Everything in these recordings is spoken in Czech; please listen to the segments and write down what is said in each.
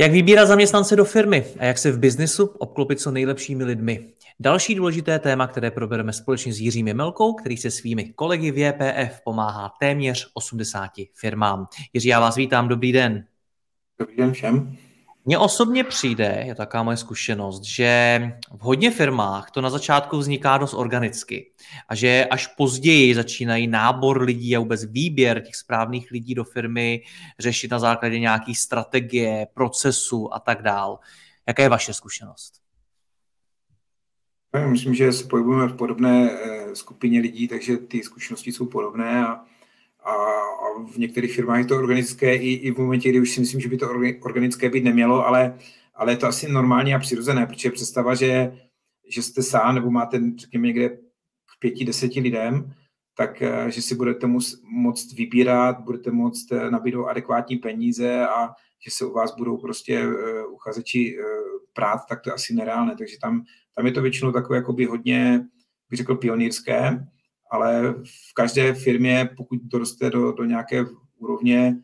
Jak vybírat zaměstnance do firmy a jak se v biznesu obklopit co nejlepšími lidmi. Další důležité téma, které probereme společně s Jiřím Jemelkou, který se svými kolegy v JPF pomáhá téměř 80 firmám. Jiří, já vás vítám, dobrý den. Dobrý den všem. Mně osobně přijde, je taková moje zkušenost, že v hodně firmách to na začátku vzniká dost organicky a že až později začínají nábor lidí a vůbec výběr těch správných lidí do firmy řešit na základě nějakých strategie, procesu a tak dál. Jaká je vaše zkušenost? Myslím, že se pohybujeme v podobné eh, skupině lidí, takže ty zkušenosti jsou podobné a a, v některých firmách je to organické i, i v momentě, kdy už si myslím, že by to organické být nemělo, ale, ale je to asi normální a přirozené, protože představa, že, že jste sám nebo máte, řekněme, někde k pěti, deseti lidem, tak eh, že si budete moct vybírat, budete moct eh, nabídnout adekvátní peníze a že se u vás budou prostě uh, uchazeči prát, tak to je asi nereálné. Takže tam, tam je to většinou takové jakoby hodně, bych řekl, pionýrské ale v každé firmě, pokud to roste do, do nějaké úrovně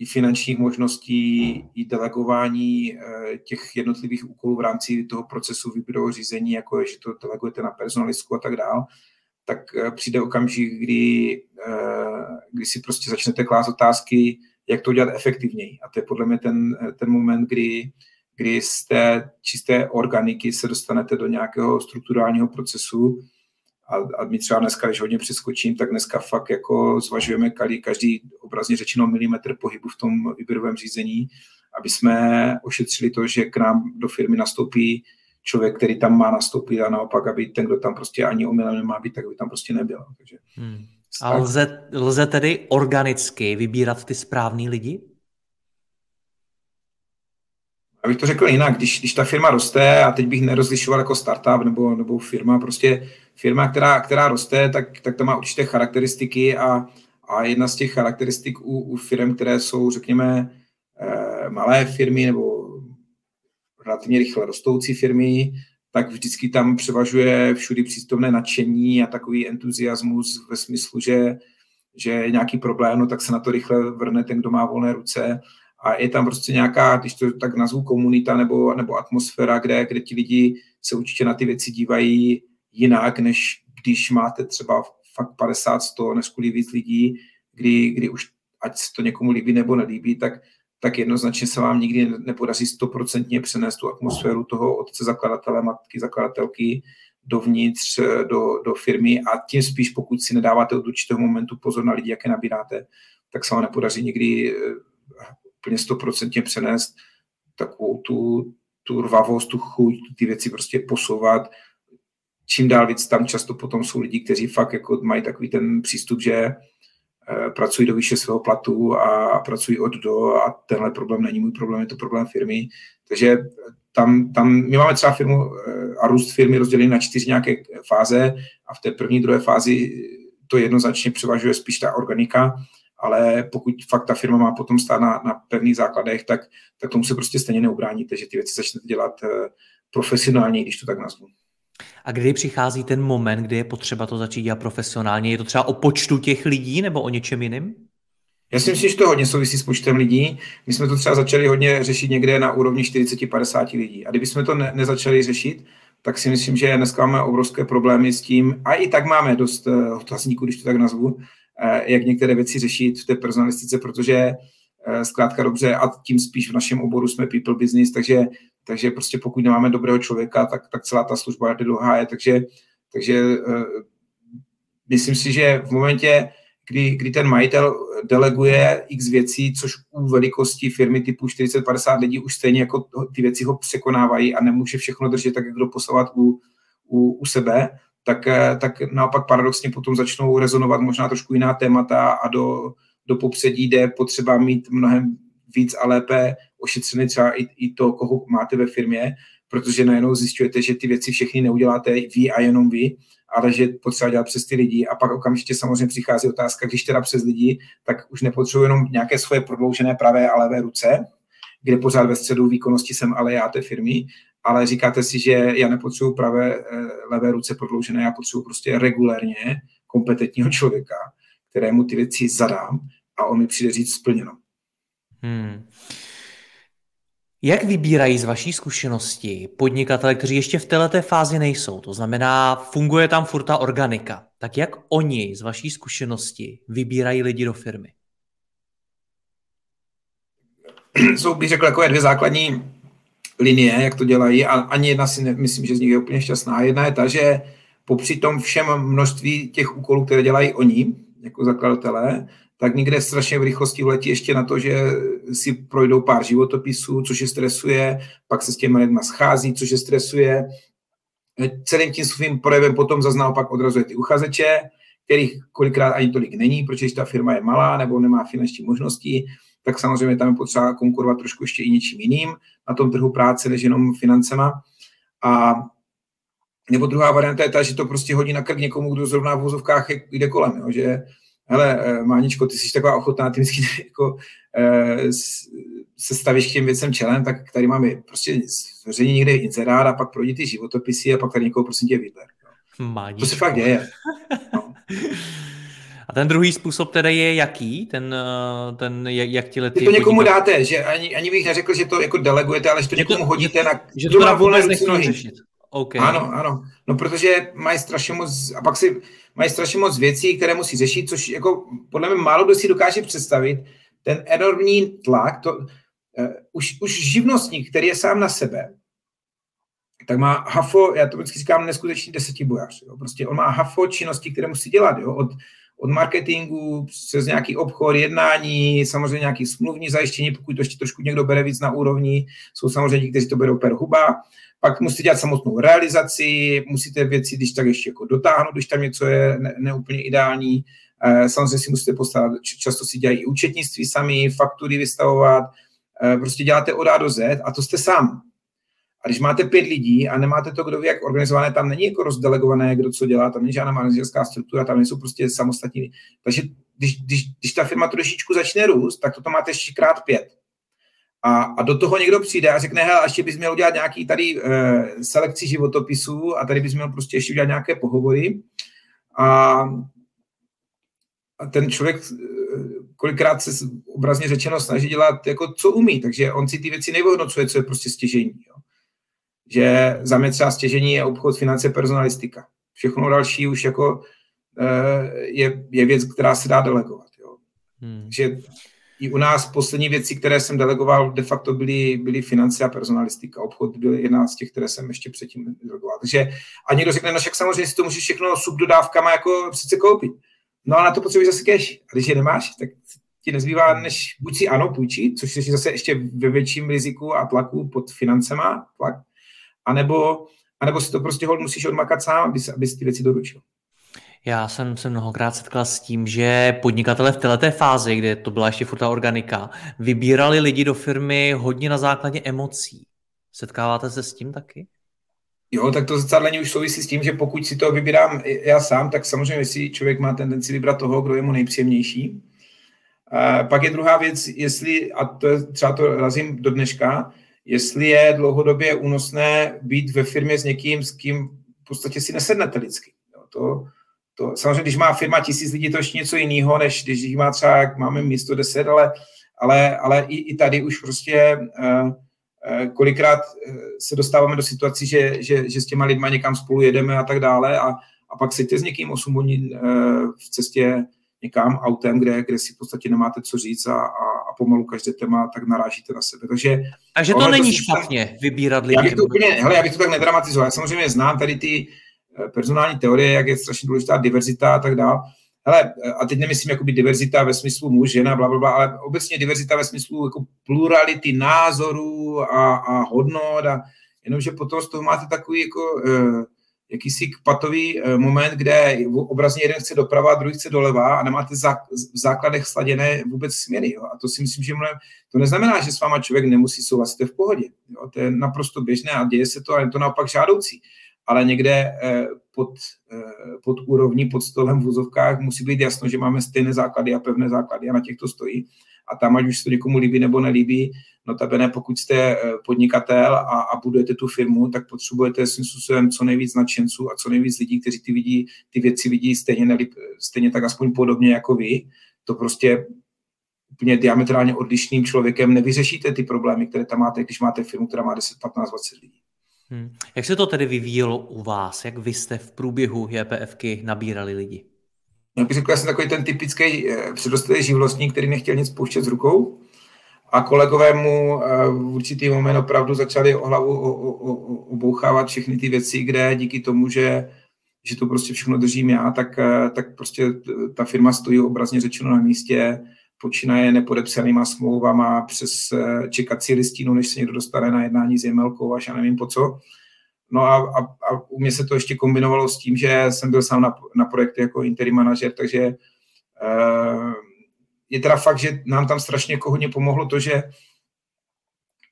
i finančních možností, i delegování eh, těch jednotlivých úkolů v rámci toho procesu výběrového řízení, jako je, že to delegujete na personalistku a tak dál, tak eh, přijde okamžik, kdy, eh, kdy si prostě začnete klást otázky, jak to dělat efektivněji. A to je podle mě ten, ten moment, kdy, kdy z té čisté organiky se dostanete do nějakého strukturálního procesu, a, a my třeba dneska, když hodně přeskočím, tak dneska fakt jako zvažujeme každý, každý obrazně řečeno milimetr pohybu v tom výběrovém řízení, aby jsme ošetřili to, že k nám do firmy nastoupí člověk, který tam má nastoupit a naopak, aby ten, kdo tam prostě ani omylem nemá být, tak by tam prostě nebyl. Takže, hmm. A lze, lze tedy organicky vybírat ty správný lidi? Abych to řekl jinak, když, když ta firma roste, a teď bych nerozlišoval jako startup nebo, nebo firma, prostě firma, která, která roste, tak, tak to má určité charakteristiky a, a jedna z těch charakteristik u, u firm, které jsou, řekněme, eh, malé firmy nebo relativně rychle rostoucí firmy, tak vždycky tam převažuje všudy přístupné nadšení a takový entuziasmus ve smyslu, že, že je nějaký problém, no tak se na to rychle vrne ten, kdo má volné ruce. A je tam prostě nějaká, když to tak nazvu komunita nebo, nebo atmosféra, kde, kde ti lidi se určitě na ty věci dívají jinak, než když máte třeba fakt 50, 100, neskulí víc lidí, kdy, kdy už ať se to někomu líbí nebo nelíbí, tak, tak jednoznačně se vám nikdy nepodaří stoprocentně přenést tu atmosféru toho otce zakladatele, matky zakladatelky dovnitř do, do firmy a tím spíš, pokud si nedáváte od určitého momentu pozor na lidi, jaké nabíráte, tak se vám nepodaří nikdy eh, úplně stoprocentně přenést takovou tu, tu rvavost, tu chuť, ty věci prostě posouvat. Čím dál víc tam často potom jsou lidi, kteří fakt jako mají takový ten přístup, že eh, pracují do výše svého platu a pracují od do a tenhle problém není můj problém, je to problém firmy. Takže tam, tam my máme třeba firmu eh, a růst firmy rozdělený na čtyři nějaké fáze a v té první, druhé fázi to jednoznačně převažuje spíš ta organika, ale pokud fakt ta firma má potom stát na, na pevných základech, tak, tak tomu se prostě stejně neubráníte, že ty věci začnete dělat eh, profesionálně, když to tak nazvu. A kdy přichází ten moment, kdy je potřeba to začít dělat profesionálně? Je to třeba o počtu těch lidí nebo o něčem jiném? Já si myslím, že to hodně souvisí s počtem lidí. My jsme to třeba začali hodně řešit někde na úrovni 40-50 lidí. A kdybychom to ne, nezačali řešit, tak si myslím, že dneska máme obrovské problémy s tím, a i tak máme dost uh, otazníků, když to tak nazvu, Eh, jak některé věci řešit v té personalistice, protože eh, zkrátka dobře a tím spíš v našem oboru jsme people business, takže, takže prostě pokud nemáme dobrého člověka, tak, tak celá ta služba je dlouhá je, takže, takže uh, myslím si, že v momentě, kdy, kdy ten majitel deleguje x věcí, což u velikosti firmy typu 40-50 lidí už stejně jako ty věci ho překonávají a nemůže všechno držet tak, jak kdo posouvat u, u, u sebe, tak, eh, tak naopak paradoxně potom začnou rezonovat možná trošku jiná témata a do, do popředí jde potřeba mít mnohem víc a lépe ošetřený třeba i, i to, koho máte ve firmě, protože najednou zjišťujete, že ty věci všechny neuděláte vy a jenom vy, ale že potřeba dělat přes ty lidi. A pak okamžitě samozřejmě přichází otázka, když teda přes lidi, tak už nepotřebuji jenom nějaké svoje prodloužené pravé a levé ruce, kde pořád ve středu výkonnosti jsem ale já té firmy, ale říkáte si, že já nepotřebuji pravé eh, levé ruce prodloužené, já potřebuji prostě regulérně kompetentního člověka, kterému ty věci zadám a on mi přijde říct splněno. Hmm. Jak vybírají z vaší zkušenosti podnikatele, kteří ještě v této fázi nejsou? To znamená, funguje tam furt ta organika. Tak jak oni z vaší zkušenosti vybírají lidi do firmy? Jsou, bych řekl, takové dvě základní linie, jak to dělají a ani jedna si nemyslím, že z nich je úplně šťastná. Jedna je ta, že popři tom všem množství těch úkolů, které dělají oni, jako zakladatelé, tak někde strašně v rychlosti vletí ještě na to, že si projdou pár životopisů, což je stresuje, pak se s těmi lidmi schází, což je stresuje. Celým tím svým projevem potom zase naopak odrazuje ty uchazeče, kterých kolikrát ani tolik není, protože ta firma je malá nebo nemá finanční možnosti, tak samozřejmě tam je potřeba konkurovat trošku ještě i něčím jiným na tom trhu práce, než jenom financema. A nebo druhá varianta je ta, že to prostě hodí na krk někomu, kdo zrovna v vozovkách jde kolem, jo, že hele, eh, Máničko, ty jsi taková ochotná, ty vždycky jako, uh, se stavíš k těm věcem čelem, tak tady máme prostě zveřejně někde inzerát a pak projdi ty životopisy a pak tady někoho prosím tě vyber. To se fakt děje. No. A ten druhý způsob tedy je jaký? Ten, eh, ten jak ti lety... To někomu podnikat... dáte, že ani, ani bych neřekl, že to jako delegujete, ale že to někomu to, hodíte na... Že to na volné nohy. Okay. Ano, ano. No protože mají strašně moc, a pak si mají strašně moc věcí, které musí řešit, což jako podle mě málo kdo si dokáže představit. Ten enormní tlak, to, uh, už, už živnostník, který je sám na sebe, tak má hafo, já to vždycky říkám, neskutečný desetibojař. Prostě on má hafo činnosti, které musí dělat. Jo. Od, od marketingu přes nějaký obchod, jednání, samozřejmě nějaký smluvní zajištění, pokud to ještě trošku někdo bere víc na úrovni, jsou samozřejmě ti, kteří to berou per huba, pak musíte dělat samotnou realizaci, musíte věci, když tak ještě jako dotáhnout, když tam něco je ne, neúplně ideální, eh, samozřejmě si musíte postarat, často si dělají účetnictví sami, faktury vystavovat, eh, prostě děláte od A do Z a to jste sám. A když máte pět lidí a nemáte to, kdo ví, jak organizované, tam není jako rozdelegované, kdo co dělá, tam není žádná manažerská struktura, tam nejsou prostě samostatní. Takže když, když, když ta firma trošičku začne růst, tak to máte ještě krát pět. A, a do toho někdo přijde a řekne, hele, ještě bys měl udělat nějaký tady e, selekci životopisů a tady bys měl prostě ještě udělat nějaké pohovory. A, a ten člověk eh, kolikrát se obrazně řečeno snaží dělat, jako co umí, takže on si ty věci nevyhodnocuje, co je prostě stěžení. Jo že za mě třeba stěžení je obchod, finance, personalistika. Všechno další už jako eh, je, je věc, která se dá delegovat. Jo. Hmm. Že i u nás poslední věci, které jsem delegoval, de facto byly, byly finance a personalistika. Obchod byl jedna z těch, které jsem ještě předtím delegoval. Takže a někdo řekne, no však samozřejmě si to můžeš všechno subdodávkama jako přece koupit. No a na to potřebuješ zase cash. A když je nemáš, tak ti nezbývá, než buď si ano půjčit, což je zase ještě ve větším riziku a tlaku pod financema, tlak, anebo, anebo si to prostě hod musíš odmakat sám, aby, aby si ty věci doručil. Já jsem se mnohokrát setkal s tím, že podnikatele v této fázi, kde to byla ještě furt ta organika, vybírali lidi do firmy hodně na základě emocí. Setkáváte se s tím taky? Jo, tak to zrcadlení už souvisí s tím, že pokud si to vybírám já sám, tak samozřejmě si člověk má tendenci vybrat toho, kdo je mu nejpříjemnější. A pak je druhá věc, jestli, a to je třeba to razím do dneška, jestli je dlouhodobě únosné být ve firmě s někým, s kým v podstatě si nesednete lidsky. Jo, to, to, samozřejmě, když má firma tisíc lidí, to ještě něco jiného, než když jich má třeba, jak máme místo deset, ale, ale, ale i, i tady už prostě uh, uh, kolikrát uh, se dostáváme do situací, že, že, že s těma lidma někam spolu jedeme a tak dále a, a pak seďte s někým 8 hodin uh, v cestě někam autem, kde, kde si v podstatě nemáte co říct a, a, a pomalu každé téma tak narážíte na sebe. Takže, Takže to není to špatně vybírat lidi. Já bych to úplně, hele, já bych to tak nedramatizoval. Já samozřejmě znám tady ty eh, personální teorie, jak je strašně důležitá diverzita a tak dále, hele, a teď nemyslím jakoby diverzita ve smyslu muž, žena, bla, bla, bla, ale obecně diverzita ve smyslu jako plurality názorů a, a hodnot a jenomže potom z toho máte takový jako uh, jakýsi patový uh, moment, kde obrazně jeden chce doprava, druhý chce doleva a nemáte v základech sladěné vůbec směry. Jo? A to si myslím, že mnohem, to neznamená, že s váma člověk nemusí souhlasit v pohodě. Jo? To je naprosto běžné a děje se to a je to naopak žádoucí ale někde eh, pod, eh, pod úrovní, pod stolem v vozovkách musí být jasno, že máme stejné základy a pevné základy a na těch to stojí. A tam, ať už se to někomu líbí nebo nelíbí, notabene pokud jste eh, podnikatel a, a budujete tu firmu, tak potřebujete svým způsobem co nejvíc nadšenců a co nejvíc lidí, kteří ty, vidí, ty věci vidí stejně, nelíp, stejně tak aspoň podobně jako vy. To prostě úplně diametrálně odlišným člověkem nevyřešíte ty problémy, které tam máte, když máte firmu, která má 10, 15, 20 lidí. Hmm. Jak se to tedy vyvíjelo u vás? Jak vy jste v průběhu JPFky nabírali lidi? Já bych řekl, já jsem takový ten typický eh, předostlý živnostník, který nechtěl nic pouštět z rukou. A kolegové mu eh, v určitý moment opravdu začali o hlavu obouchávat všechny ty věci, kde díky tomu, že, že to prostě všechno držím já, tak, eh, tak prostě ta firma stojí obrazně řečeno na místě, počínaje nepodepsanýma smlouvama přes čekací listinu, než se někdo dostane na jednání s Jemelkou, až já nevím po co. No a, a, a u mě se to ještě kombinovalo s tím, že jsem byl sám na, na projektu jako interim manažer, takže uh, je teda fakt, že nám tam strašně jako hodně pomohlo to, že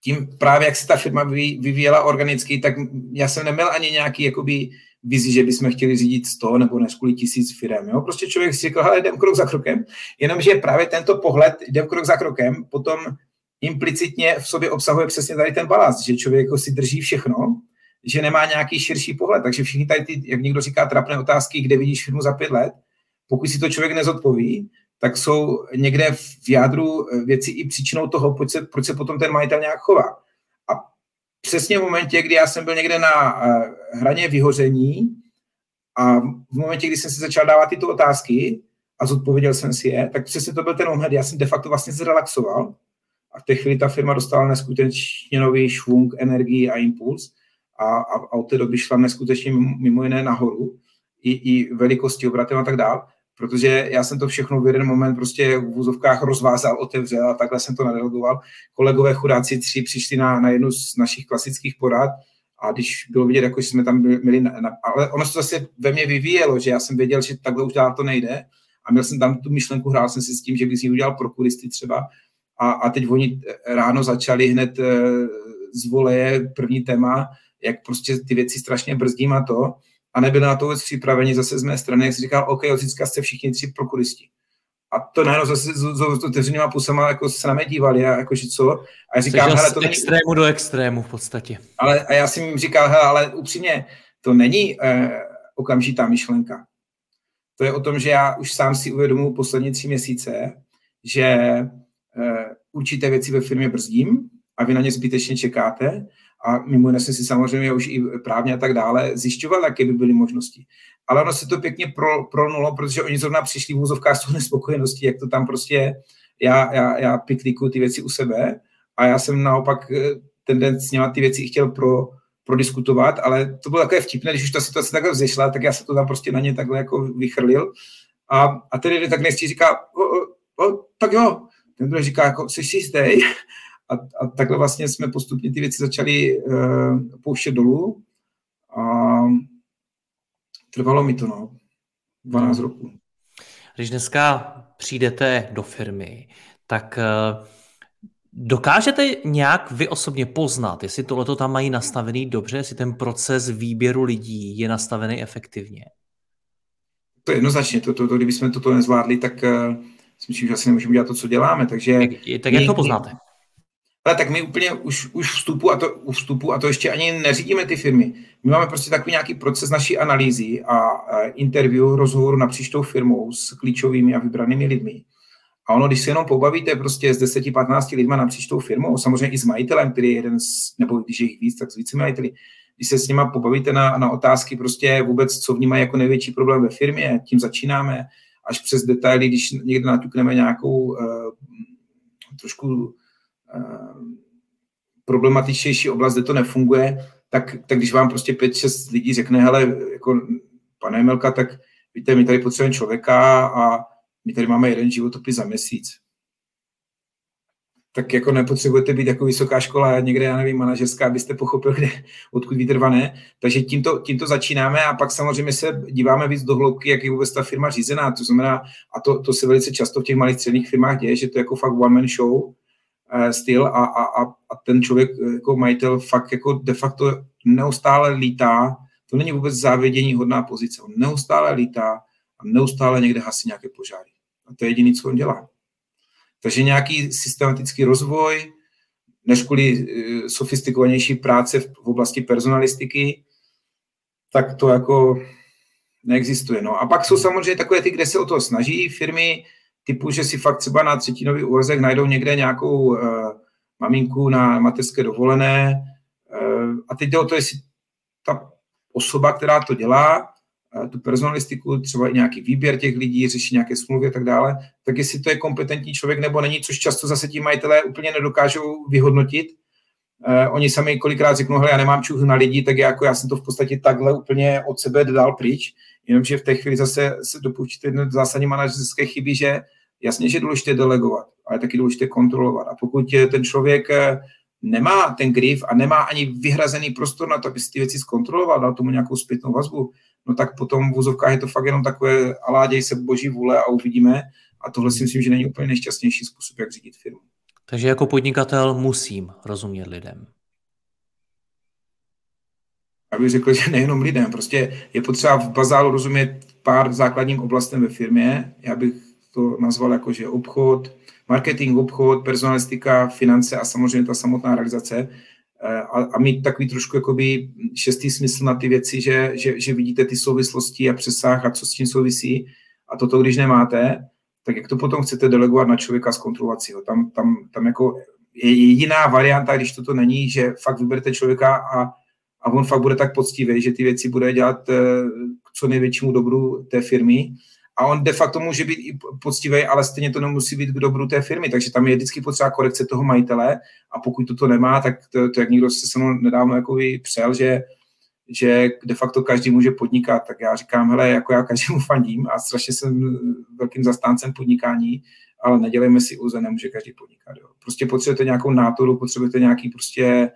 tím právě, jak se ta firma vyvíjela organicky, tak já jsem neměl ani nějaký jakoby vizi, že bychom chtěli řídit 100 nebo než kvůli tisíc firm. Jo? Prostě člověk si řekl, hele, jdem krok za krokem, jenomže právě tento pohled, jdem krok za krokem, potom implicitně v sobě obsahuje přesně tady ten balast, že člověk jako si drží všechno, že nemá nějaký širší pohled. Takže všichni tady ty, jak někdo říká, trapné otázky, kde vidíš firmu za pět let, pokud si to člověk nezodpoví, tak jsou někde v jádru věci i příčinou toho, proč se, proč se potom ten majitel nějak chová. Přesně v momentě, kdy já jsem byl někde na uh, hraně vyhoření a v momentě, kdy jsem si začal dávat tyto otázky a zodpověděl jsem si je, tak přesně to byl ten moment, já jsem de facto vlastně zrelaxoval a v té chvíli ta firma dostala neskutečně nový švung, energii a impuls a, a, a od té doby šla neskutečně mimo jiné nahoru i, i velikosti, obratem a tak dále protože já jsem to všechno v jeden moment prostě v úzovkách rozvázal, otevřel a takhle jsem to nadelegoval. Kolegové chudáci tři přišli na, na jednu z našich klasických porad a když bylo vidět, jako, jsme tam měli, na, na, ale ono se to zase ve mně vyvíjelo, že já jsem věděl, že takhle už dál to nejde a měl jsem tam tu myšlenku, hrál jsem si s tím, že bych z ní udělal prokuristy třeba a, a teď oni ráno začali hned e, z voleje první téma, jak prostě ty věci strašně brzdím a to a nebyli na to vůbec připraveni zase z mé strany, jak si říkal, OK, od jste všichni tři prokuristi. A to najednou zase s otevřenýma pusama jako se na mě dívali a jakože co. A já říkám, hele, to není... extrému do extrému v podstatě. Ale, a já jsem jim říkal, hele, ale upřímně, to není eh, okamžitá myšlenka. To je o tom, že já už sám si uvědomuji poslední tři měsíce, že eh, určité věci ve firmě brzdím a vy na ně zbytečně čekáte a mimo jiné jsem si samozřejmě už i právně a tak dále zjišťoval, jaké by byly možnosti. Ale ono se to pěkně pro, pronulo, protože oni zrovna přišli v úzovkách z nespokojenosti, jak to tam prostě. Já, já, já piklíkuju ty věci u sebe a já jsem naopak eh, tendent s něma ty věci chtěl pro, prodiskutovat, ale to bylo takové vtipné, když už ta situace takhle vzešla, tak já se to tam prostě na ně takhle jako vychrlil. A, a tedy tak nejistý říká, o, o, o, tak jo, ten druhý říká, jako, jsi jistý? A, a takhle vlastně jsme postupně ty věci začali uh, pouštět dolů a trvalo mi to, no, 12 roků. Když dneska přijdete do firmy, tak uh, dokážete nějak vy osobně poznat, jestli tohleto tam mají nastavený dobře, jestli ten proces výběru lidí je nastavený efektivně? To je jednoznačně, to, to, to, kdybychom toto nezvládli, tak uh, si myslím, že asi nemůžeme dělat to, co děláme. Takže jak, tak jak to poznáte? Ale tak my úplně už, už vstupu a to, u vstupu a to ještě ani neřídíme ty firmy. My máme prostě takový nějaký proces naší analýzy a, a interview, rozhovoru na příštou firmou s klíčovými a vybranými lidmi. A ono, když se jenom pobavíte prostě s 10-15 lidma na příštou firmou, samozřejmě i s majitelem, který je jeden z, nebo když je jich víc, tak s více majiteli, když se s nima pobavíte na, na otázky prostě vůbec, co vnímají jako největší problém ve firmě, tím začínáme, až přes detaily, když někde natukneme nějakou uh, trošku problematičtější oblast, kde to nefunguje, tak, tak když vám prostě 5-6 lidí řekne, hele, jako pane Melka, tak víte, my tady potřebujeme člověka a my tady máme jeden životopis za měsíc tak jako nepotřebujete být jako vysoká škola, někde, já nevím, manažerská, abyste pochopil, kde, odkud vytrvané. Takže tímto, tímto začínáme a pak samozřejmě se díváme víc do hloubky, jak je vůbec ta firma řízená. To znamená, a to, to se velice často v těch malých středních firmách děje, že to je jako fakt one man show styl a, a, a, a, ten člověk eh, jako majitel fakt jako de facto neustále lítá. To není vůbec závědění hodná pozice. On neustále lítá a neustále někde hasí nějaké požáry. A to je jediné, co on dělá. Takže nějaký systematický rozvoj, než kvůli eh, sofistikovanější práce v oblasti personalistiky, tak to jako neexistuje. No. A pak jsou samozřejmě takové ty, kde se o to snaží firmy, typu, že si fakt třeba na třetinový úvazek najdou někde nějakou uh, maminku na mateřské dovolené uh, a teď jde o to, jestli ta osoba, která to dělá, tu personalistiku, třeba i nějaký výběr těch lidí, řeší nějaké smlouvy a tak dále, tak jestli to je kompetentní člověk nebo není, což často zase ti majitelé úplně nedokážou vyhodnotit. Uh, oni sami kolikrát řeknou, hele, já nemám čuch na lidi, tak já, jako já jsem to v podstatě takhle úplně od sebe dal pryč, jenomže v té chvíli zase se dopouštíte zásadní manažerské chyby, že jasně, že je důležité delegovat, ale je taky důležité kontrolovat. A pokud ten člověk eh, nemá ten grif a nemá ani vyhrazený prostor na to, aby si ty věci zkontroloval, dal tomu nějakou zpětnou vazbu, no tak potom v vozovkách je to fakt jenom takové aláděj se boží vůle a uvidíme. A tohle si myslím, že není úplně nejšťastnější způsob, jak řídit firmu. Takže jako podnikatel musím rozumět lidem. Já bych řekl, že nejenom lidem. Prostě je potřeba v bazálu rozumět pár základním oblastem ve firmě. Já bych to nazval jako, že obchod, marketing, obchod, personalistika, finance a samozřejmě ta samotná realizace. Eh, a, a mít takový trošku jakoby šestý smysl na ty věci, že, že, že vidíte ty souvislosti a přesah a co s tím souvisí. A toto, když nemáte, tak jak to potom chcete delegovat na člověka zkontrolovacího? Tam, tam, tam jako je jediná varianta, když toto není, že fakt vyberete člověka a, a on fakt bude tak poctivý, že ty věci bude dělat eh, co největšímu dobru té firmy a on de facto může být i poctivý, ale stejně to nemusí být k dobru té firmy, takže tam je vždycky potřeba korekce toho majitele a pokud toto nemá, tak to, to jak někdo se se mnou nedávno jako přel, že, že de facto každý může podnikat, tak já říkám, hele, jako já každému fandím a strašně jsem velkým zastáncem podnikání, ale nedělejme si úze, nemůže každý podnikat. Jo. Prostě potřebujete nějakou nátoru, potřebujete nějaký prostě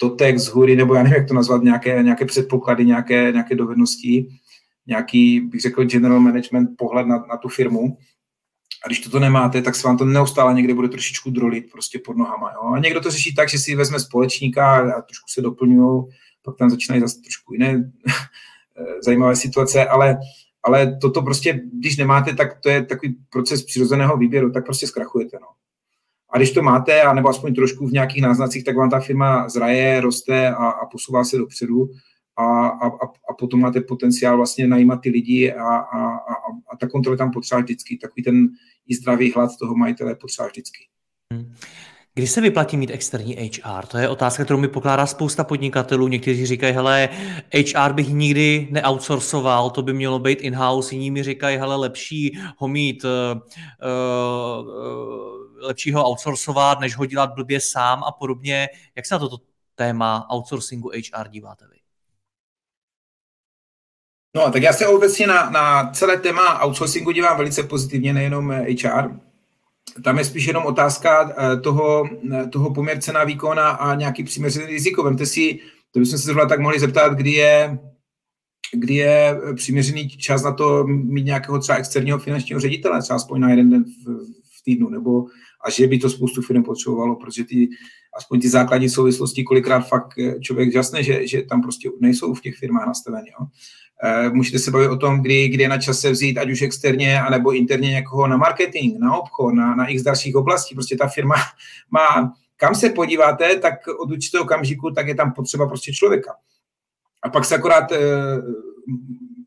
dotek z hůry, nebo já nevím, jak to nazvat, nějaké, nějaké předpoklady, nějaké, nějaké dovednosti nějaký, bych řekl, general management pohled na, na tu firmu. A když toto nemáte, tak se vám to neustále někde bude trošičku drolit prostě pod nohama. Jo? A někdo to řeší tak, že si vezme společníka a trošku se doplňují, pak tam začínají zase trošku jiné zajímavé situace, ale, ale toto prostě, když nemáte, tak to je takový proces přirozeného výběru, tak prostě zkrachujete. No. A když to máte, anebo aspoň trošku v nějakých náznacích, tak vám ta firma zraje, roste a, a posouvá se dopředu a, a, a potom máte potenciál vlastně najímat ty lidi a, a, a, a ta kontrola tam potřeba vždycky. Takový ten i zdravý hlad toho majitele potřeba vždycky. Hmm. Kdy se vyplatí mít externí HR? To je otázka, kterou mi pokládá spousta podnikatelů. Někteří říkají, hele, HR bych nikdy neoutsourcoval, to by mělo být in-house. Jiní mi říkají, hele, lepší ho mít, uh, uh, lepší ho outsourcovat, než ho dělat blbě sám a podobně. Jak se na toto téma outsourcingu HR díváte vy? No, tak já se obecně na, na celé téma outsourcingu dívám velice pozitivně, nejenom HR. Tam je spíš jenom otázka eh, toho, eh, toho poměr cena výkona a nějaký přiměřený riziko. Vemte si, to bychom se zrovna tak mohli zeptat, kdy je, kdy je přiměřený čas na to mít nějakého třeba externího finančního ředitele, třeba aspoň na jeden den v, týdnu, nebo a že by to spoustu firm potřebovalo, protože ty, aspoň ty základní souvislosti kolikrát fakt eh, člověk jasné, že, že tam prostě nejsou v těch firmách nastaveny. Jo. Eh, můžete se bavit o tom, kdy, kdy je na čase vzít ať už externě, anebo interně někoho na marketing, na obchod, na, na x dalších oblastí. Prostě ta firma má, kam se podíváte, tak od určitého okamžiku, tak je tam potřeba prostě člověka. A pak se akorát, eh,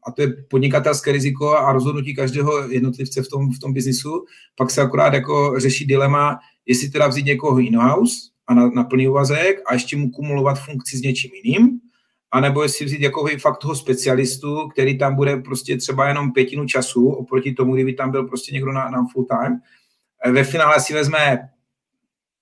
a to je podnikatelské riziko a rozhodnutí každého jednotlivce v tom, v tom biznisu, pak se akorát jako řeší dilema, jestli teda vzít někoho in-house a na, na plný uvazek a ještě mu kumulovat funkci s něčím jiným, anebo jestli vzít jako fakt toho specialistu, který tam bude prostě třeba jenom pětinu času, oproti tomu, kdyby tam byl prostě někdo na, na full time. E, ve finále si vezme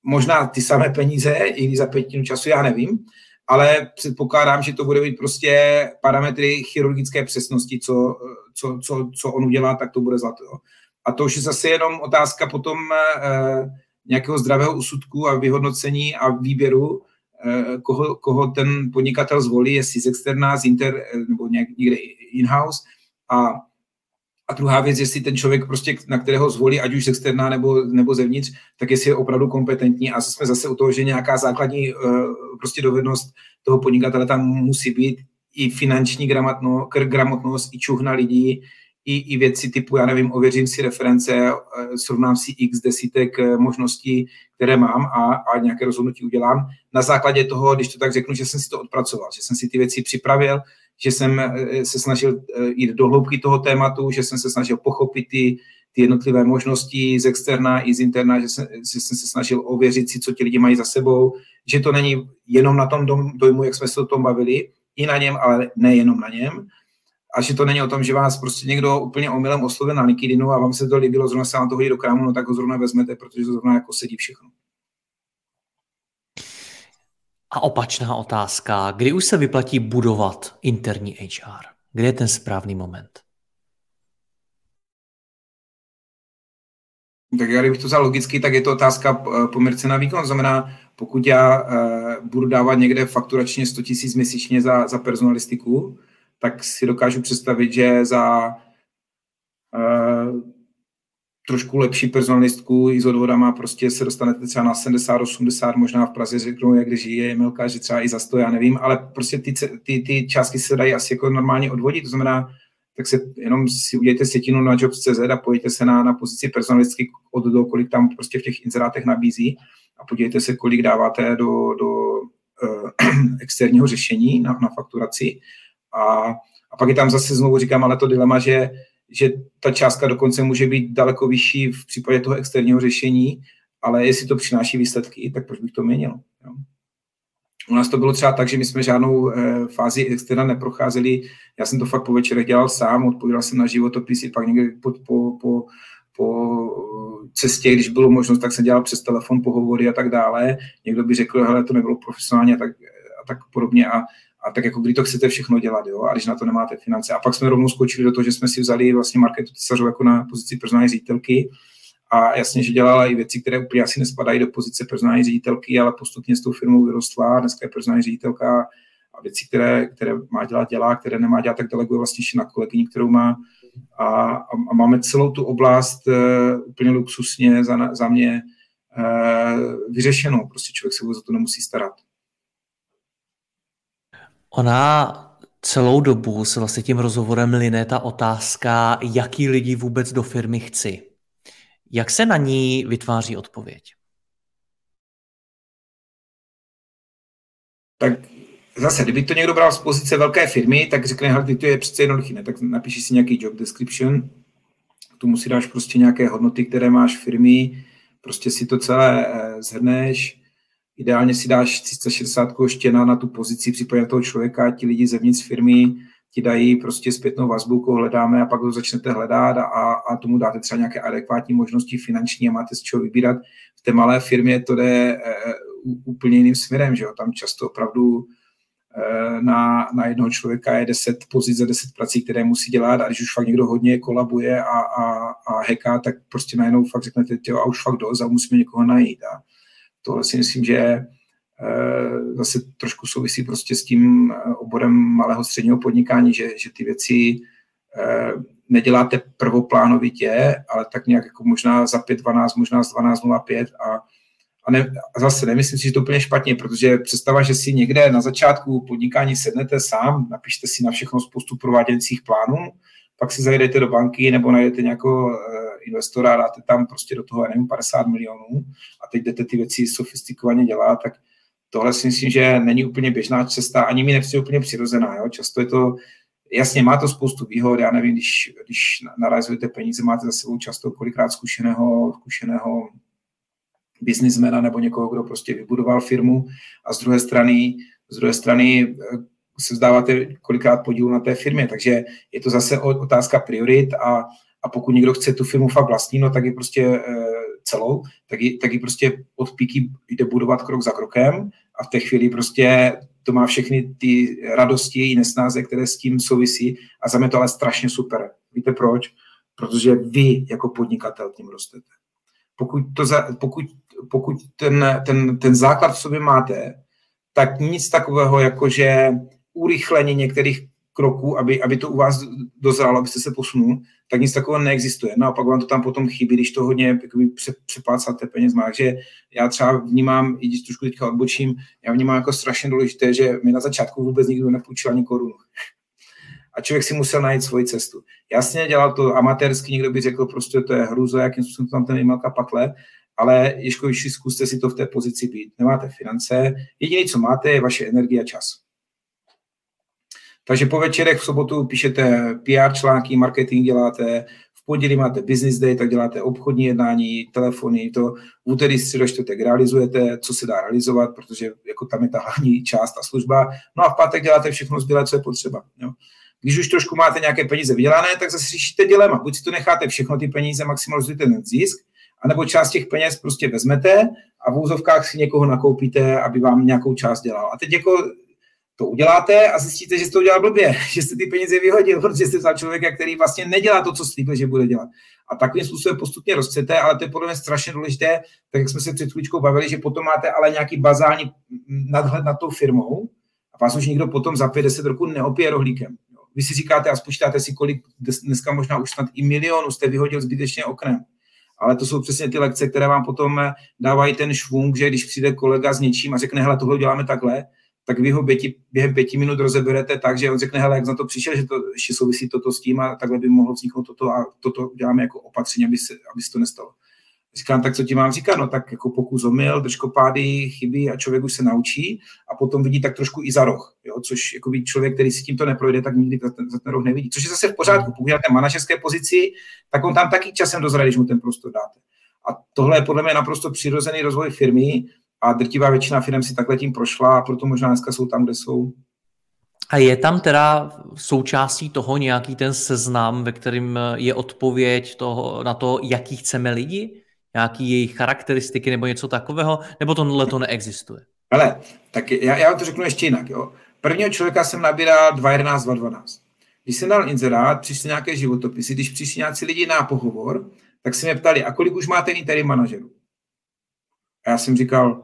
možná ty samé peníze, i za pětinu času, já nevím, ale předpokládám, že to bude být prostě parametry chirurgické přesnosti, co, co, co, co on udělá, tak to bude zlato. A to už je zase jenom otázka potom eh, nějakého zdravého úsudku a vyhodnocení a výběru, eh, koho, koho ten podnikatel zvolí, jestli z externá, z inter, eh, nebo někde in-house. A, a druhá věc, jestli ten člověk, prostě, na kterého zvolí, ať už z nebo, nebo zevnitř, tak jestli je opravdu kompetentní. A jsme zase u toho, že nějaká základní prostě dovednost toho podnikatele tam musí být, i finanční gramotnost, gramotnost, i čuhna lidí, i, i věci typu, já nevím, ověřím si reference, eh, srovnám si x desítek eh, možností, které mám a, a nějaké rozhodnutí udělám. Na základě toho, když to tak řeknu, že jsem si to odpracoval, že jsem si ty věci připravil, že jsem eh, se snažil jít do hloubky toho tématu, že jsem se snažil pochopit ty, ty jednotlivé možnosti z externa i z interna, že jsem, že jsem se snažil ověřit si, co ti lidi mají za sebou, že to není jenom na tom dojmu, jak jsme se o tom bavili, i na něm, ale nejenom na něm, a že to není o tom, že vás prostě někdo úplně omylem oslovil na LinkedInu a vám se to líbilo, zrovna se vám to hodí do krámu, no tak ho zrovna vezmete, protože to zrovna jako sedí všechno. A opačná otázka, kdy už se vyplatí budovat interní HR? Kde je ten správný moment? Tak já kdybych to vzal logicky, tak je to otázka eh, poměrce na výkon. Znamená, pokud já uh, budu dávat někde fakturačně 100 000 měsíčně za, za personalistiku, tak si dokážu představit, že za uh, trošku lepší personalistku i s odvodama prostě se dostanete třeba na 70, 80, možná v Praze řeknou, jak žije Emilka, že třeba i za 100, já nevím, ale prostě ty, ty, ty částky se dají asi jako normálně odvodit, to znamená, tak se jenom si udějte setinu na jobs.cz a pojďte se na, na pozici personalistky od do, kolik tam prostě v těch inzerátech nabízí a podívejte se, kolik dáváte do, do uh, externího řešení na, na fakturaci. A, a pak je tam zase znovu říkám, ale to dilema, že, že ta částka dokonce může být daleko vyšší v případě toho externího řešení, ale jestli to přináší výsledky, tak proč bych to měnil? Jo? U nás to bylo třeba tak, že my jsme žádnou e, fázi externa neprocházeli. Já jsem to fakt po večerech dělal sám, odpovídal jsem na životopisy, pak někdy po, po, po, po cestě, když bylo možnost, tak jsem dělal přes telefon pohovory a tak dále. Někdo by řekl, hele, to nebylo profesionálně a tak, a tak podobně. A a tak jako kdy to chcete všechno dělat, jo, a když na to nemáte finance. A pak jsme rovnou skočili do toho, že jsme si vzali vlastně marketu tesařů jako na pozici personální ředitelky a jasně, že dělala i věci, které úplně asi nespadají do pozice personální ředitelky, ale postupně s tou firmou vyrostla, dneska je personální ředitelka a věci, které, které má dělat, dělá, které nemá dělat, tak deleguje vlastně na kolegyni, kterou má a, a, máme celou tu oblast uh, úplně luxusně za, za mě uh, vyřešenou. Prostě člověk se vůbec za to nemusí starat. Ona celou dobu se vlastně tím rozhovorem line ta otázka, jaký lidi vůbec do firmy chci. Jak se na ní vytváří odpověď? Tak zase, kdyby to někdo bral z pozice velké firmy, tak řekne, hele, to je přece jednoduché, ne? tak napíši si nějaký job description, k tomu si dáš prostě nějaké hodnoty, které máš firmy, prostě si to celé eh, zhrneš, Ideálně si dáš 360 štěna na tu pozici případně toho člověka, ti lidi zevnitř firmy ti dají prostě zpětnou vazbu, koho hledáme a pak ho začnete hledat a, a tomu dáte třeba nějaké adekvátní možnosti finanční a máte z čeho vybírat. V té malé firmě to jde e, úplně jiným směrem, že jo? tam často opravdu e, na, na jednoho člověka je 10 pozic za 10 prací, které musí dělat a když už fakt někdo hodně kolabuje a, a, a heká, tak prostě najednou fakt řeknete, jo, a už fakt dost a musíme někoho najít. A, tohle si myslím, že eh, zase trošku souvisí prostě s tím eh, oborem malého středního podnikání, že, že ty věci eh, neděláte prvoplánovitě, ale tak nějak jako možná za 5.12, možná z 12.05 a, a, ne, a zase nemyslím si, že to úplně špatně, protože představa, že si někde na začátku podnikání sednete sám, napište si na všechno spoustu prováděcích plánů, pak si zajedete do banky nebo najdete nějakého investora, dáte tam prostě do toho, nevím, 50 milionů a teď jdete ty věci sofistikovaně dělat, tak tohle si myslím, že není úplně běžná cesta, ani mi nepřijde úplně přirozená. Jo? Často je to, jasně má to spoustu výhod, já nevím, když, když narazujete peníze, máte za sebou často kolikrát zkušeného, zkušeného biznismena nebo někoho, kdo prostě vybudoval firmu a z druhé strany, z druhé strany eh, se vzdáváte kolikrát podílu na té firmě, takže je to zase otázka priorit a a pokud někdo chce tu firmu fakt vlastní, no tak ji prostě e, celou, tak ji, tak prostě od píky jde budovat krok za krokem a v té chvíli prostě to má všechny ty radosti, i nesnáze, které s tím souvisí a za mě to ale strašně super. Víte proč? Protože vy jako podnikatel tím rostete. Pokud, to za, pokud, pokud ten, ten, ten základ v sobě máte, tak nic takového, jako že urychlení některých kroků, aby, aby to u vás dozrálo, abyste se posunul, tak nic takového neexistuje. Naopak vám to tam potom chybí, když to hodně jakoby, přeplácáte penězma. Takže já třeba vnímám, i když trošku teďka odbočím, já vnímám jako strašně důležité, že mi na začátku vůbec nikdo nepůjčil ani korunu. A člověk si musel najít svoji cestu. Jasně, dělal to amatérsky, někdo by řekl, prostě to je hruza, jakým způsobem tam ten e pakle, ale ještě zkuste si to v té pozici být. Nemáte finance, jediné, co máte, je vaše energie a čas. Takže po večerech v sobotu píšete PR články, marketing děláte, v pondělí máte business day, tak děláte obchodní jednání, telefony, to v úterý, středo, čtvrtek realizujete, co se dá realizovat, protože jako tam je ta hlavní část a služba. No a v pátek děláte všechno zbylé, co je potřeba. Jo. Když už trošku máte nějaké peníze vydělané, tak zase řešíte dilema. Buď si to necháte všechno ty peníze, maximalizujete ten zisk, anebo část těch peněz prostě vezmete a v úzovkách si někoho nakoupíte, aby vám nějakou část dělal. A teď jako to uděláte a zjistíte, že jste to udělal blbě, že jste ty peníze vyhodil, protože jste vzal člověka, který vlastně nedělá to, co slíbil, že bude dělat. A takovým způsobem postupně rozcete, ale to je podle mě strašně důležité, tak jak jsme se před chvíličkou bavili, že potom máte ale nějaký bazální nadhled nad tou firmou a vás už nikdo potom za 50 roků neopije rohlíkem. Vy si říkáte a spočítáte si, kolik dneska možná už snad i milionu jste vyhodil zbytečně oknem. Ale to jsou přesně ty lekce, které vám potom dávají ten švung, že když přijde kolega s něčím a řekne, hele, tohle děláme takhle, tak vy ho běti, během pěti minut rozeberete tak, že on řekne, hele, jak na to přišel, že to ještě souvisí toto s tím a takhle by mohlo vzniknout toto a toto uděláme jako opatření, aby se, aby se to nestalo. Říkám, tak co ti mám říkat? No tak jako pokus omyl, držkopády, chyby a člověk už se naučí a potom vidí tak trošku i za roh, jo? což jako člověk, který si tímto neprojde, tak nikdy za ten, za ten roh nevidí. Což je zase v pořádku. Pokud máte manažerské pozici, tak on tam taky časem dozraje, když mu ten prostor dáte. A tohle je podle mě naprosto přirozený rozvoj firmy a drtivá většina firm si takhle tím prošla a proto možná dneska jsou tam, kde jsou. A je tam teda součástí toho nějaký ten seznam, ve kterým je odpověď toho, na to, jaký chceme lidi? Nějaký jejich charakteristiky nebo něco takového? Nebo tohle to neexistuje? Ale, tak já, já to řeknu ještě jinak. Jo. Prvního člověka jsem nabíral 2.11, 2.12. Když jsem dal inzerát, přišly nějaké životopisy, když přišli nějací lidi na pohovor, tak se mě ptali, a kolik už máte interim manažerů? A já jsem říkal,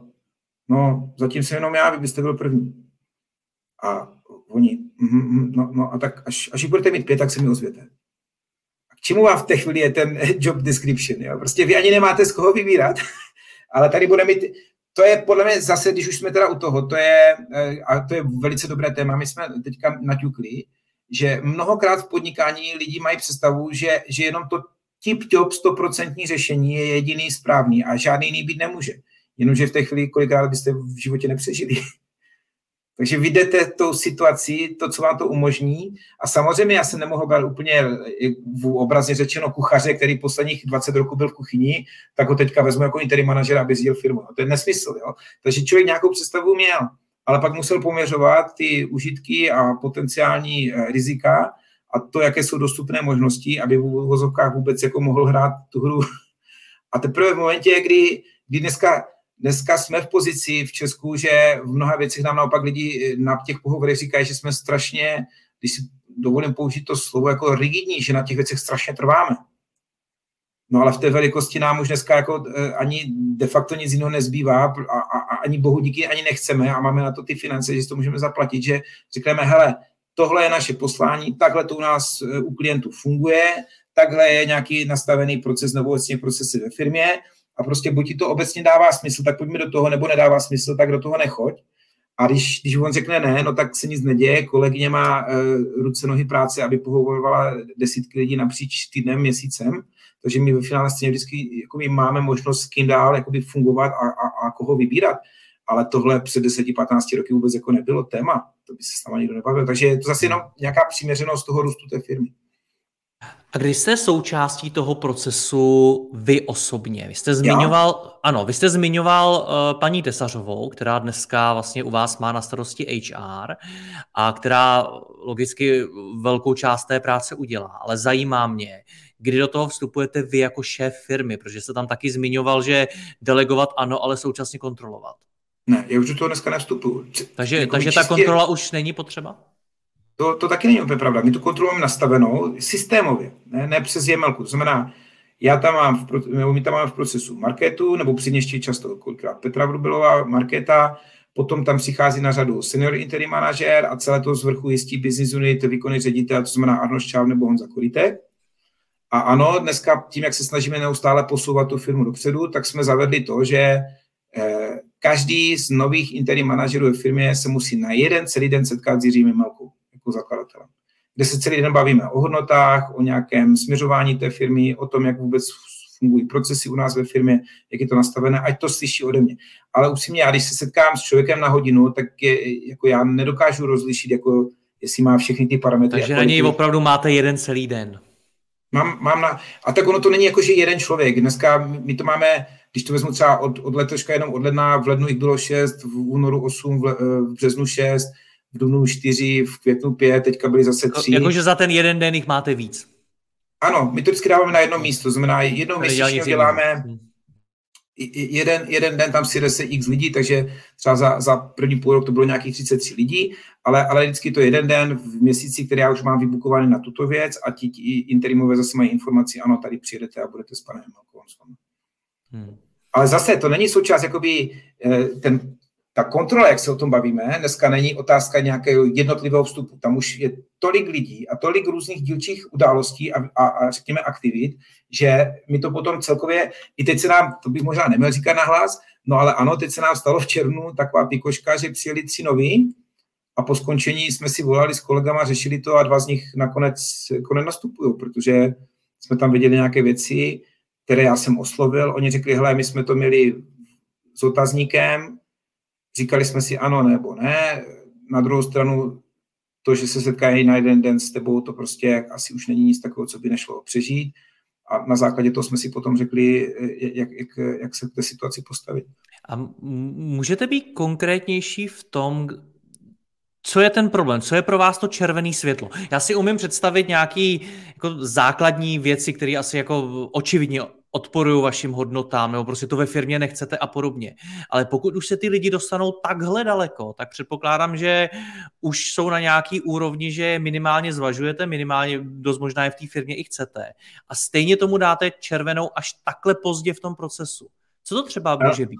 no zatím jsem jenom já, vy byste byl první. A oni, mm, no, no a tak až, až budete mít pět, tak se mi ozvěte. A k čemu vám v té chvíli je ten job description? Jo? Prostě vy ani nemáte z koho vybírat, ale tady bude mít, to je podle mě zase, když už jsme teda u toho, to je, eh, a to je velice dobré téma, my jsme teďka naťukli, že mnohokrát v podnikání lidi mají představu, že, že jenom to tip-top 100% řešení je jediný správný a žádný jiný být nemůže. Jenomže v té chvíli kolikrát byste v životě nepřežili. Takže vy tou situací, to, co vám to umožní. A samozřejmě já se nemohu brát úplně v obrazně řečeno kuchaře, který posledních 20 roků byl v kuchyni, tak ho teďka vezmu jako interim manažera, aby sdíl firmu. No, to je nesmysl. Jo? Takže člověk nějakou představu měl, ale pak musel poměřovat ty užitky a potenciální eh, rizika a to, jaké jsou dostupné možnosti, aby v vozovkách vůbec jako mohl hrát tu hru. A teprve v momentě, kdy, kdy dneska dneska jsme v pozici v Česku, že v mnoha věcech nám naopak lidi na těch pohovorech říkají, že jsme strašně, když si dovolím použít to slovo jako rigidní, že na těch věcech strašně trváme. No ale v té velikosti nám už dneska jako eh, ani de facto nic jiného nezbývá a, a, a ani bohu díky ani nechceme a máme na to ty finance, že si to můžeme zaplatit, že řekneme, hele, tohle je naše poslání, takhle to u nás eh, u klientů funguje, takhle je nějaký nastavený proces nebo procesy ve firmě a prostě buď ti to obecně dává smysl, tak pojďme do toho, nebo nedává smysl, tak do toho nechoď. A když, když on řekne ne, no tak se nic neděje, kolegyně má uh, ruce, nohy práce, aby pohovorovala desítky lidí napříč týdnem, měsícem, takže my ve finále stejně vždycky jakoby, máme možnost s kým dál jakoby, fungovat a, a, a koho vybírat. Ale tohle před 10-15 roky vůbec jako nebylo téma, to by se s náma nikdo nebavil. Takže je to zase jenom nějaká přiměřenost toho růstu té firmy. A když jste součástí toho procesu vy osobně? Vy jste zmiňoval, Já? ano, vy jste zmiňoval uh, paní Tesařovou, která dneska vlastně u vás má na starosti HR a která logicky velkou část té práce udělá. Ale zajímá mě, kdy do toho vstupujete vy jako šéf firmy, protože jste tam taky zmiňoval, že delegovat ano, ale současně kontrolovat. Ne, já už do toho dneska nevstupuju. Takže, jako takže čistě, ta kontrola už není potřeba? To, to taky není úplně pravda. My tu kontrolu máme nastavenou systémově, ne, ne přes JML. To znamená, já tam mám, v, nebo my tam máme v procesu marketu, nebo předně často kolikrát Petra Vrubilová, marketa, potom tam přichází na řadu senior interim manažer a celé to z vrchu jistí business unit, výkonný ředitel, to znamená Arnold Šťáv nebo Honza Korítek. A ano, dneska tím, jak se snažíme neustále posouvat tu firmu dopředu, tak jsme zavedli to, že eh, každý z nových interim manažerů ve firmě se musí na jeden celý den setkat s Jiřím Melkou jako zakladatelem. Kde se celý den bavíme o hodnotách, o nějakém směřování té firmy, o tom, jak vůbec fungují procesy u nás ve firmě, jak je to nastavené, ať to slyší ode mě. Ale upřímně, já když se setkám s člověkem na hodinu, tak je, jako já nedokážu rozlišit, jako jestli má všechny ty parametry. Takže na něj opravdu máte jeden celý den. Mám, mám na, a tak ono to není jako, že jeden člověk. Dneska my to máme, když to vezmu třeba od, od letoška jenom od ledna, v lednu jich bylo 6, v únoru 8, v, v březnu 6, v dubnu 4, v květnu 5, teďka byly zase 3. Jakože za ten jeden den jich máte víc. Ano, my to vždycky dáváme na jedno místo, znamená jednou měsíčně děláme, jeden, jeden den tam si se x lidí, takže třeba za, za první půl rok to bylo nějakých 33 lidí, ale, ale vždycky to jeden den v měsíci, který já už mám vybukovaný na tuto věc a ti, ti interimové zase mají informaci, ano, tady přijedete a budete s panem Hmm. Ale zase to není součást, jakoby eh, ten ta kontrola, jak se o tom bavíme, dneska není otázka nějakého jednotlivého vstupu. Tam už je tolik lidí a tolik různých dílčích událostí a, a, a řekněme aktivit, že mi to potom celkově, i teď se nám, to bych možná neměl říkat nahlas, no ale ano, teď se nám stalo v červnu taková pikoška, že přijeli tři noví a po skončení jsme si volali s kolegama, řešili to a dva z nich nakonec jako nenastupují, protože jsme tam viděli nějaké věci, které já jsem oslovil. Oni řekli, hele, my jsme to měli s otazníkem, Říkali jsme si ano nebo ne. Na druhou stranu to, že se setkají na jeden den s tebou, to prostě asi už není nic takového, co by nešlo přežít. A na základě toho jsme si potom řekli, jak, jak, jak se k té situaci postavit. A můžete být konkrétnější v tom, co je ten problém? Co je pro vás to červené světlo? Já si umím představit nějaký jako základní věci, které asi jako očividně odporují vašim hodnotám, nebo prostě to ve firmě nechcete a podobně. Ale pokud už se ty lidi dostanou takhle daleko, tak předpokládám, že už jsou na nějaký úrovni, že minimálně zvažujete, minimálně dost možná je v té firmě i chcete. A stejně tomu dáte červenou až takhle pozdě v tom procesu. Co to třeba může být?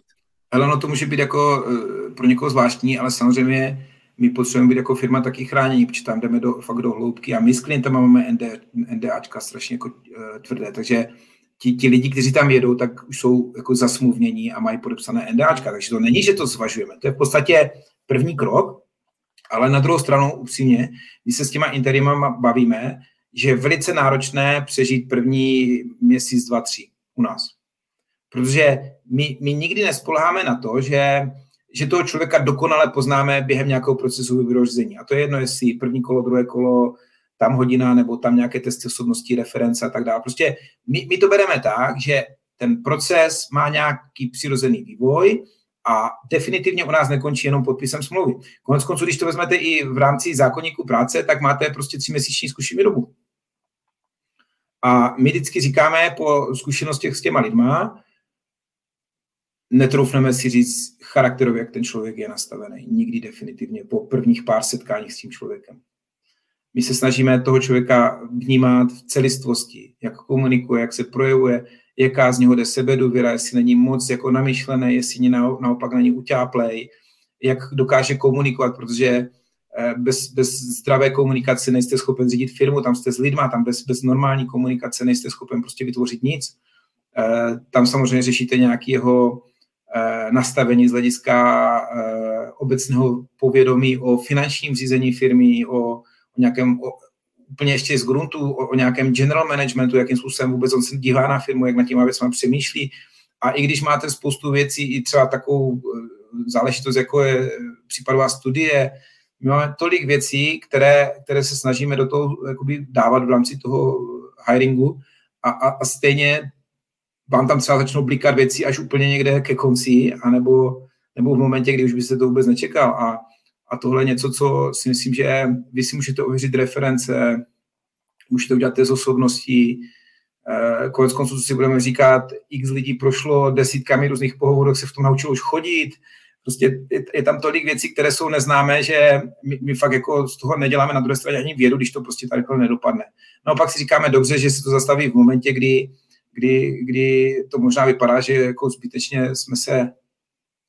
Ale ono to může být jako eh, pro někoho zvláštní, ale samozřejmě my potřebujeme být jako firma taky chránění, protože tam jdeme do, fakt do hloubky a my s klientem máme ND, NDAčka strašně jako uh, tvrdé, takže ti, ti lidi, kteří tam jedou, tak už jsou jako zasmluvnění a mají podepsané NDAčka, takže to není, že to zvažujeme. To je v podstatě první krok, ale na druhou stranu upřímně, když se s těma interimama bavíme, že je velice náročné přežít první měsíc, dva, tři u nás. Protože my, my nikdy nespoleháme na to, že, že toho člověka dokonale poznáme během nějakého procesu řízení. A to je jedno, jestli první kolo, druhé kolo, tam hodina nebo tam nějaké testy osobností, reference a tak dále. Prostě my, my to bereme tak, že ten proces má nějaký přirozený vývoj a definitivně u nás nekončí jenom podpisem smlouvy. Konec konců, když to vezmete i v rámci zákonníku práce, tak máte prostě tři měsíční zkušení dobu. A my vždycky říkáme po zkušenostech s těma lidma, netroufneme si říct charakterově, jak ten člověk je nastavený. Nikdy definitivně po prvních pár setkáních s tím člověkem. My se snažíme toho člověka vnímat v celistvosti, jak komunikuje, jak se projevuje, jaká z něho jde sebedůvěra, jestli není moc jako namyšlené, jestli naopak není utáplej, jak dokáže komunikovat, protože eh, bez, bez zdravé komunikace nejste schopen řídit firmu, tam jste s lidma, tam bez, bez normální komunikace nejste schopen prostě vytvořit nic. Eh, tam samozřejmě řešíte nějaký jeho eh, nastavení z hlediska obecného povědomí o finančním řízení firmy, o nějakém úplně ještě z gruntu, o, o nějakém general managementu, jakým způsobem vůbec on se dívá na firmu, jak na těma věcmi přemýšlí. A i když máte spoustu věcí, i třeba takovou eh, záležitost, jako je eh, případová studie, my máme tolik věcí, které, které se snažíme do toho jakoby, dávat v rámci toho hiringu a, a, a stejně vám tam třeba začnou blikat věci až úplně někde ke konci, anebo, nebo v momentě, kdy už byste to vůbec nečekal. A a tohle je něco, co si myslím, že vy si můžete ověřit reference, můžete udělat test osobností, eh, konec konců, co si budeme říkat, x lidí prošlo desítkami různých pohovorů, se v tom naučilo už chodit, Prostě je, tam tolik věcí, které jsou neznámé, že my, my fakt jako z toho neděláme na druhé straně ani vědu, když to prostě tady nedopadne. No a pak si říkáme dobře, že se to zastaví v momentě, kdy, kdy, kdy to možná vypadá, že jako zbytečně jsme se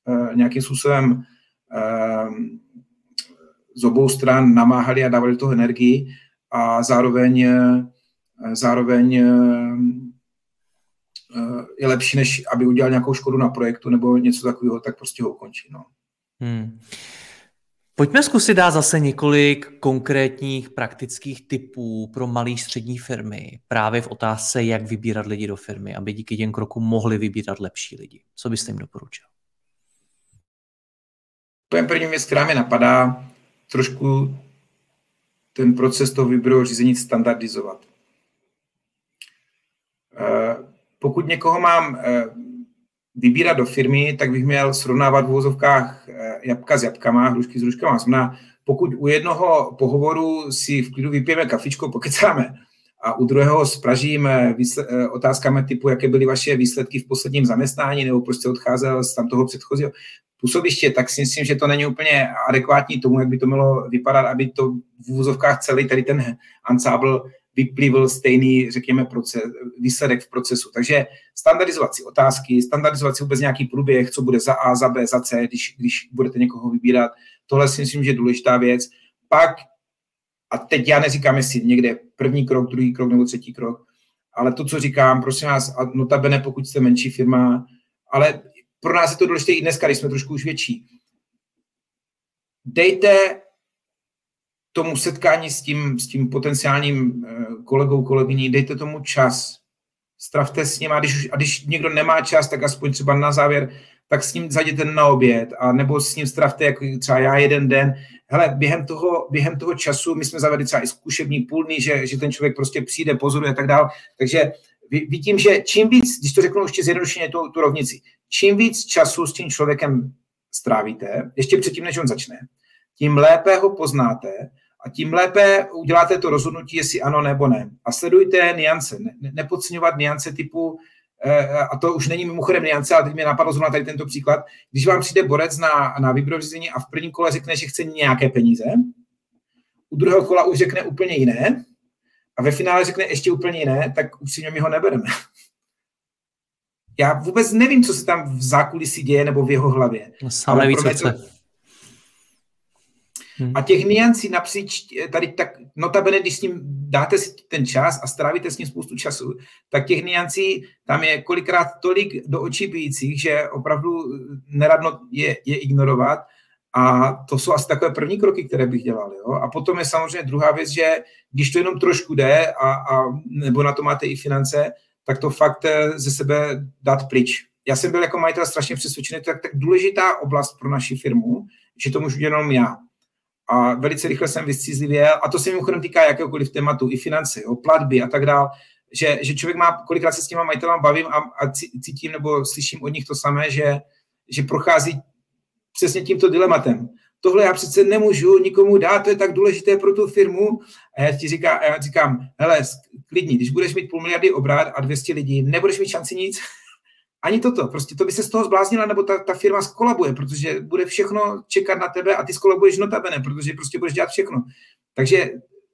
uh, nějakým způsobem uh, z obou stran namáhali a dávali toho energii a zároveň, uh, zároveň uh, je lepší, než aby udělal nějakou škodu na projektu nebo něco takového, tak prostě ho ukončí. No. Hmm. Pojďme zkusit dát zase několik konkrétních praktických typů pro malé střední firmy právě v otázce, jak vybírat lidi do firmy, aby díky těm krokům mohli vybírat lepší lidi. Co byste jim doporučil? To je první věc, která mi napadá, trošku ten proces toho výběrového řízení standardizovat. Eh, pokud někoho mám eh, vybírat do firmy, tak bych měl srovnávat v uvozovkách eh, jabka s jabkama, hrušky s hruškama. Znamená, pokud u jednoho pohovoru si v klidu vypijeme kafičko, pokecáme, a u druhého spražím otázkami typu, jaké byly vaše výsledky v posledním zaměstnání, nebo prostě odcházel z tam toho předchozího působiště, tak si myslím, že to není úplně adekvátní tomu, jak by to mělo vypadat, aby to v úvozovkách celý tady ten ansábl vyplýval stejný, řekněme, proces, výsledek v procesu. Takže standardizovat si otázky, standardizovat si vůbec nějaký průběh, co bude za A, za B, za C, když, když budete někoho vybírat. Tohle si myslím, že je důležitá věc. Pak, a teď já neříkám, jestli někde první krok, druhý krok nebo třetí krok, ale to, co říkám, prosím vás, a notabene, pokud jste menší firma, ale pro nás je to důležité i dneska, když jsme trošku už větší. Dejte tomu setkání s tím, s tím potenciálním eh, kolegou, kolegyní, dejte tomu čas. Stravte s ním a když, a když někdo nemá čas, tak aspoň třeba na závěr, tak s ním zajděte na oběd a nebo s ním stravte, jako třeba já jeden den. Hele, během toho, během toho času, my jsme zavedli třeba i zkušební půlny, že, že ten člověk prostě přijde, pozoruje a tak dál. Takže vidím, že čím víc, když to řeknu ještě zjednodušeně tu, tu rovnici, čím víc času s tím člověkem strávíte, ještě předtím, než on začne, tím lépe ho poznáte a tím lépe uděláte to rozhodnutí, jestli ano nebo ne. A sledujte niance, ne, nepodceňovat niance typu, eh, a to už není mimochodem niance, ale teď mi napadlo zrovna tady tento příklad, když vám přijde borec na, na výběrové a v prvním kole řekne, že chce nějaké peníze, u druhého kola už řekne úplně jiné a ve finále řekne ještě úplně jiné, tak upřímně my ho nebereme. Já vůbec nevím, co se tam v zákulisí děje nebo v jeho hlavě. No, ale víc to, Hmm. A těch niancí napříč, tady tak, notabene, když s ním dáte si ten čas a strávíte s ním spoustu času, tak těch niancí tam je kolikrát tolik do očí bíjících, že opravdu neradno je, je ignorovat. A to jsou asi takové první kroky, které bych dělal. Jo? A potom je samozřejmě druhá věc, že když to jenom trošku jde, a, a, nebo na to máte i finance, tak to fakt eh, ze sebe dát pryč. Já jsem byl jako majitel strašně přesvědčený, to je tak důležitá oblast pro naši firmu, že to můžu jenom já a velice rychle jsem vystřízlivěl a to se mimochodem týká jakéhokoliv tématu, i finance, o platby a tak dále, že, že člověk má, kolikrát se s těma majitelem bavím a, a cítím nebo slyším od nich to samé, že, že prochází přesně tímto dilematem. Tohle já přece nemůžu nikomu dát, to je tak důležité pro tu firmu. A já ti říká, já říkám, hele, klidně, když budeš mít půl miliardy obrat a 200 lidí, nebudeš mít šanci nic, ani toto, prostě to by se z toho zbláznila, nebo ta, ta firma skolabuje, protože bude všechno čekat na tebe a ty skolabuješ notabene, protože prostě budeš dělat všechno. Takže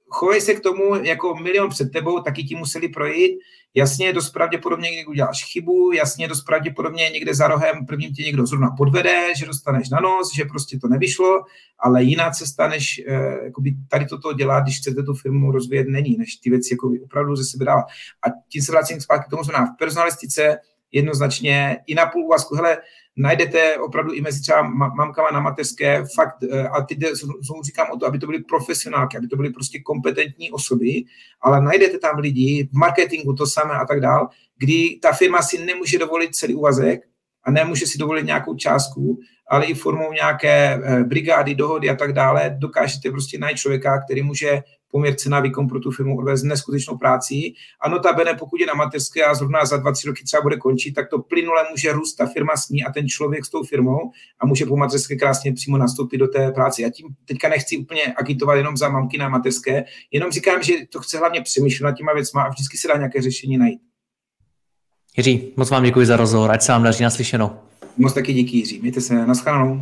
chovej se k tomu jako milion před tebou, taky ti museli projít. Jasně, dost pravděpodobně někdy uděláš chybu, jasně, dost pravděpodobně někde za rohem prvním tě někdo zrovna podvede, že dostaneš na nos, že prostě to nevyšlo, ale jiná cesta, než eh, tady toto dělat, když chcete tu firmu rozvíjet, není, než ty věci jako opravdu ze sebe dávat. A tím se vracím zpátky k tomu, znamená v personalistice jednoznačně i na půl úvazku. Hele, najdete opravdu i mezi třeba mamkama na mateřské fakt, eh, a teď znovu říkám o to, aby to byly profesionálky, aby to byly prostě kompetentní osoby, ale najdete tam lidi v marketingu to samé a tak dál, kdy ta firma si nemůže dovolit celý úvazek a nemůže si dovolit nějakou částku, ale i formou nějaké eh, brigády, dohody a tak dále dokážete prostě najít člověka, který může poměr cena výkon pro tu firmu odvést neskutečnou práci. A notabene, pokud je na mateřské a zrovna za dva, tři roky třeba bude končit, tak to plynule může růst ta firma s ní a ten člověk s tou firmou a může po mateřské krásně přímo nastoupit do té práce. Já tím teďka nechci úplně agitovat jenom za mamky na mateřské, jenom říkám, že to chce hlavně přemýšlet nad těma věcma a vždycky se dá nějaké řešení najít. Jiří, moc vám děkuji za rozhovor, ať se vám daří naslyšeno. Moc taky díky Jiří. Mějte se, naschledanou.